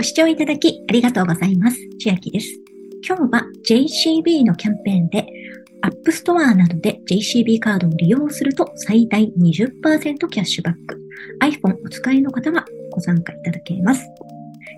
ご視聴いただきありがとうございます。千秋です。今日は JCB のキャンペーンで App Store などで JCB カードを利用すると最大20%キャッシュバック。iPhone お使いの方はご参加いただけます。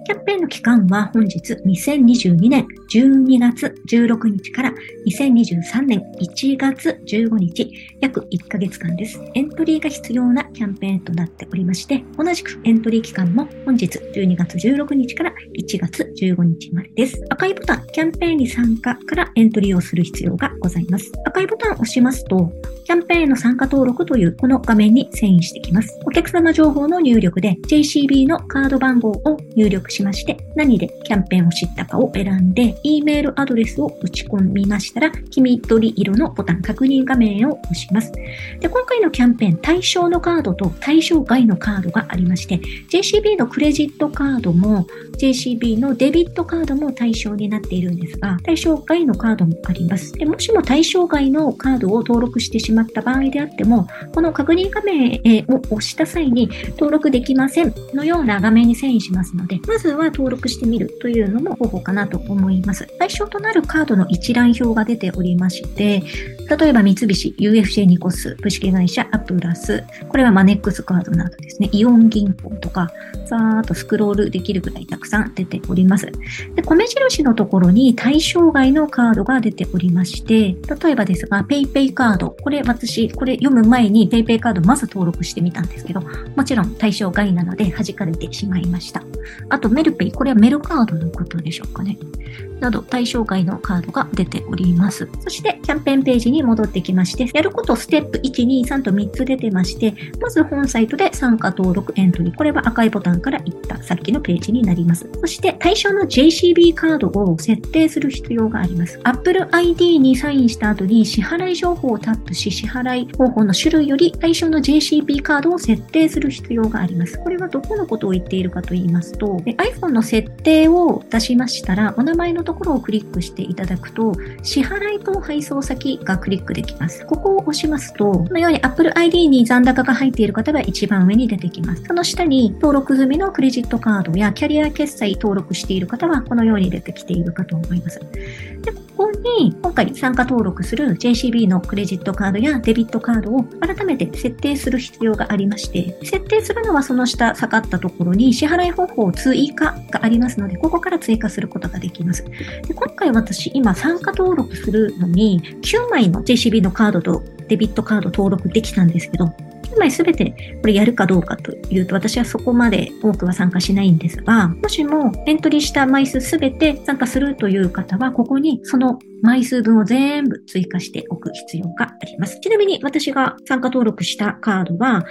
キャンペーンの期間は本日2022年12月16日から2023年1月15日、約1ヶ月間です。エントリーが必要なキャンペーンとなっておりまして、同じくエントリー期間も本日12月16日から1月15日までです。赤いボタン、キャンペーンに参加からエントリーをする必要がございます。赤いボタンを押しますと、キャンペーンの参加登録というこの画面に遷移してきます。お客様情報の入力で JCB のカード番号を入力しまして、何でキャンペーンを知ったかを選んで、E メールアドレスを打ち込みましたら、黄緑色のボタン確認画面を押します。で今回のキャンペーン、対象のカードと対象外のカードがありまして、JCB のクレジットカードも JCB のデビットカードも対象になっているんですが、対象外のカードもあります。でもしも対象外のカードを登録してしまった場合であっても、この確認画面を押した際に登録できませんのような画面に遷移しますので、まずは登録してみるというのも方法かなと思います。対象となるカードの一覧表が出ておりまして、例えば三菱、UFJ ニコス、プシケ会社、アプラス、これはマネックスカードなどですね、イオン銀行とか、さーっとスクロールできるぐらいたくさん出ております。で、米印のところに対象外のカードが出ておりまして、例えばですが、PayPay カード、これ私、これ読む前に PayPay カードまず登録してみたんですけど、もちろん対象外なので弾かれてしまいました。あと、メルペイ、これはメルカードのことでしょうかね。など対象外のカードが出ております。そしてキャンペーンページに戻ってきまして、やることステップ1、2、3と3つ出てまして、まず本サイトで参加登録エントリー。これは赤いボタンからいったさっきのページになります。そして対象の JCB カードを設定する必要があります。Apple ID にサインした後に支払い情報をタップし、支払い方法の種類より対象の JCB カードを設定する必要があります。これはどこのことを言っているかと言いますと、iPhone の設定を出しましたら、お名前のところをクリックしていただくと、支払いと配送先がクリックできます。ここを押しますと、このように Apple ID に残高が入っている方が一番上に出てきます。その下に登録済みのクレジットカードやキャリア決済登録している方はこのように出てきているかと思います。でに今回参加登録する JCB のクレジットカードやデビットカードを改めて設定する必要がありまして、設定するのはその下下がったところに支払い方法追加がありますので、ここから追加することができます。で今回私今参加登録するのに9枚の JCB のカードとデビットカード登録できたんですけど、9枚すべてこれやるかどうかというと、私はそこまで多くは参加しないんですが、もしもエントリーした枚数すべて参加するという方は、ここにその枚数分を全部追加しておく必要があります。ちなみに私が参加登録したカードは、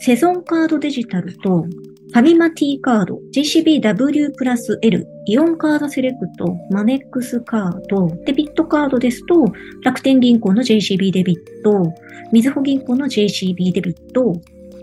セゾンカードデジタルとファミマ T カード、JCBW プラス L、イオンカードセレクト、マネックスカード、デビットカードですと、楽天銀行の JCB デビット、みずほ銀行の JCB デビット、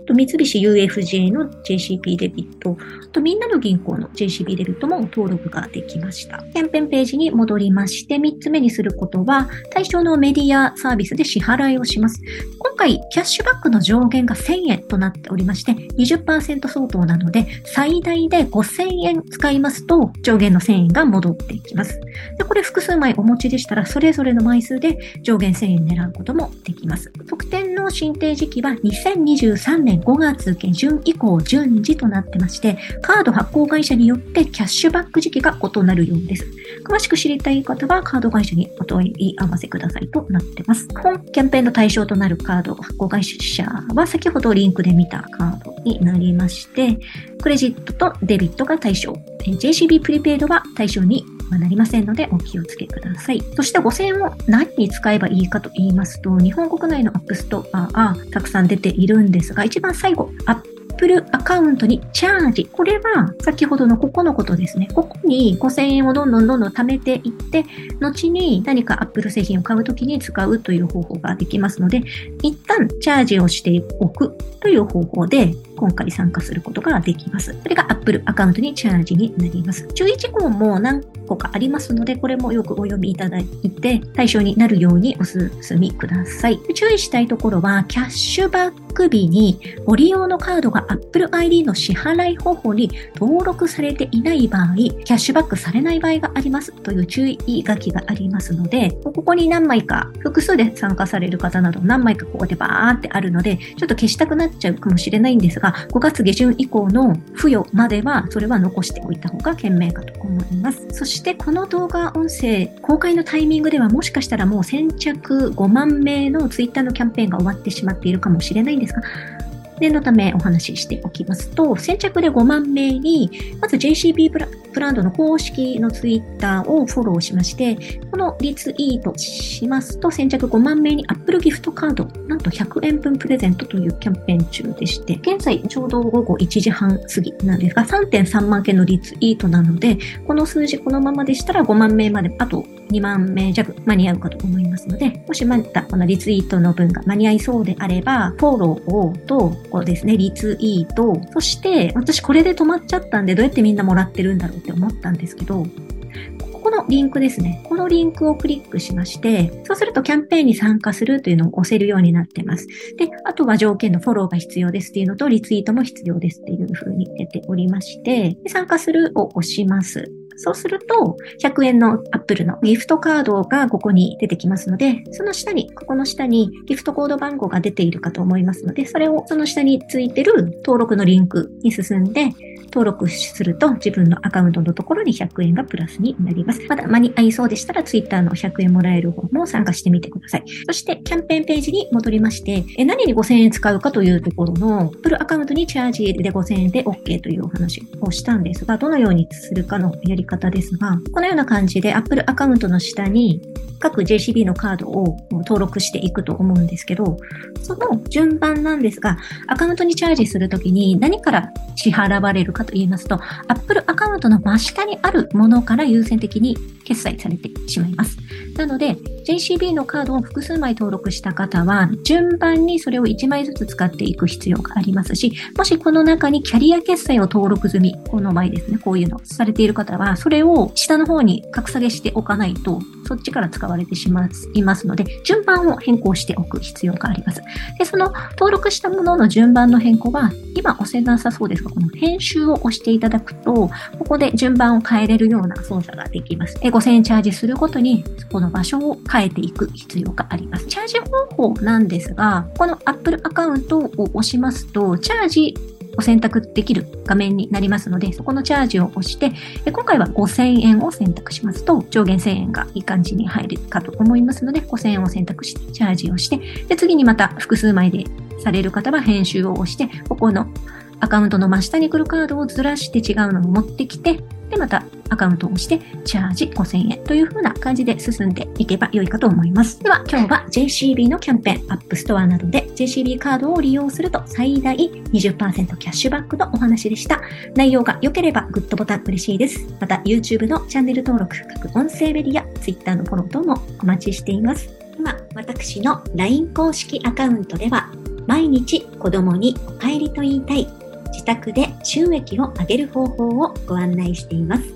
と三菱 UFJ の JCB デビット、とみんなの銀行の JCB デビットも登録ができました。キャンペーンページに戻りまして、3つ目にすることは、対象のメディアサービスで支払いをします。今回、キャッシュバックの上限が1000円となっておりまして、20%相当なので、最大で5000円使いますと、上限の1000円が戻っていきます。でこれ複数枚お持ちでしたら、それぞれの枚数で上限1000円狙うこともできます。特典の申請時期は2023年5月下旬以降順次となってまして、カード発行会社によってキャッシュバック時期が異なるようです。詳しく知りたい方はカード会社にお問い合わせくださいとなってます。本キャンペーンの対象となるカード発行会社は先ほどリンクで見たカードになりまして、クレジットとデビットが対象、JCB プリペイドは対象になりませんのでお気をつけください。そして5000円を何に使えばいいかと言いますと、日本国内の App Store がたくさん出ているんですが、一番最後、アッ Apple アカウントにチャージ。これは先ほどのここのことですね。ここに5000円をどんどんどんどん貯めていって、後に何か Apple 製品を買うときに使うという方法ができますので、一旦チャージをしておくという方法で今回参加することができます。それが Apple アカウントにチャージになります。注意事項も何個かありますので、これもよくお読みいただいて、対象になるようにお進みください。注意したいところは、キャッシュバック日にご利用のカードが Apple ID の支払い方法に登録されていない場合、キャッシュバックされない場合がありますという注意書きがありますので、ここに何枚か、複数で参加される方など何枚かここでバーってあるので、ちょっと消したくなっちゃうかもしれないんですが、5月下旬以降の付与までは、それは残しておいた方が賢明かと思います。そししてこの動画音声、公開のタイミングではもしかしたらもう先着5万名の Twitter のキャンペーンが終わってしまっているかもしれないんですが、念のためお話ししておきますと、先着で5万名に、まず JCB ブラブランドの公式のツイッターをフォローしまして、このリツイートしますと、先着5万名に Apple ギフトカード、と100円分プレゼントというキャンペーン中でして、現在ちょうど午後1時半過ぎなんですが、3.3万件のリツイートなので、この数字このままでしたら5万名まで、あと2万名弱間に合うかと思いますので、もしまたこのリツイートの分が間に合いそうであれば、フォローをと、こうですね、リツイート、そして私これで止まっちゃったんでどうやってみんなもらってるんだろうって思ったんですけど、リンクですね。このリンクをクリックしまして、そうするとキャンペーンに参加するというのを押せるようになってます。で、あとは条件のフォローが必要ですっていうのと、リツイートも必要ですっていう風に出ておりまして、参加するを押します。そうすると、100円の Apple のギフトカードがここに出てきますので、その下に、ここの下にギフトコード番号が出ているかと思いますので、それをその下についてる登録のリンクに進んで、登録すると自分のアカウントのところに100円がプラスになります。まだ間に合いそうでしたら Twitter の100円もらえる方も参加してみてください。そしてキャンペーンページに戻りまして、え何に5000円使うかというところの、プルアカウントにチャージで5000円で OK というお話をしたんですが、どのようにするかのやり方ですが、このような感じで Apple アカウントの下に各 JCB のカードを登録していくと思うんですけど、その順番なんですが、アカウントにチャージするときに何から支払われるかと言いますと、Apple アカウントの真下にあるものから優先的に決済されてしまいます。なので、JCB のカードを複数枚登録した方は、順番にそれを1枚ずつ使っていく必要がありますし、もしこの中にキャリア決済を登録済み、この場合ですね、こういうのされている方は、それを下の方に格下げしておかないと、そっちから使われてしまいますので、順番を変更しておく必要があります。で、その登録したものの順番の変更は、今押せなさそうですが、この編集を押していただくと、ここで順番を変えれるような操作ができます。5000円チャージするごとに、そこの場所を変変えていく必要があります。チャージ方法なんですが、この Apple アカウントを押しますと、チャージを選択できる画面になりますので、そこのチャージを押して、今回は5000円を選択しますと、上限1000円がいい感じに入るかと思いますので、5000円を選択して、チャージをして、で、次にまた複数枚でされる方は編集を押して、ここのアカウントの真下に来るカードをずらして違うのを持ってきて、で、またアカウントを押して、チャージ5000円という風な感じで進んでいけば良いかと思います。では、今日は JCB のキャンペーン、 App Store などで JCB カードを利用すると最大20%キャッシュバックのお話でした。内容が良ければグッドボタン嬉しいです。また、YouTube のチャンネル登録、各音声メディア、Twitter のフォロー等もお待ちしています。今、私の LINE 公式アカウントでは、毎日子供にお帰りと言いたい自宅で収益を上げる方法をご案内しています。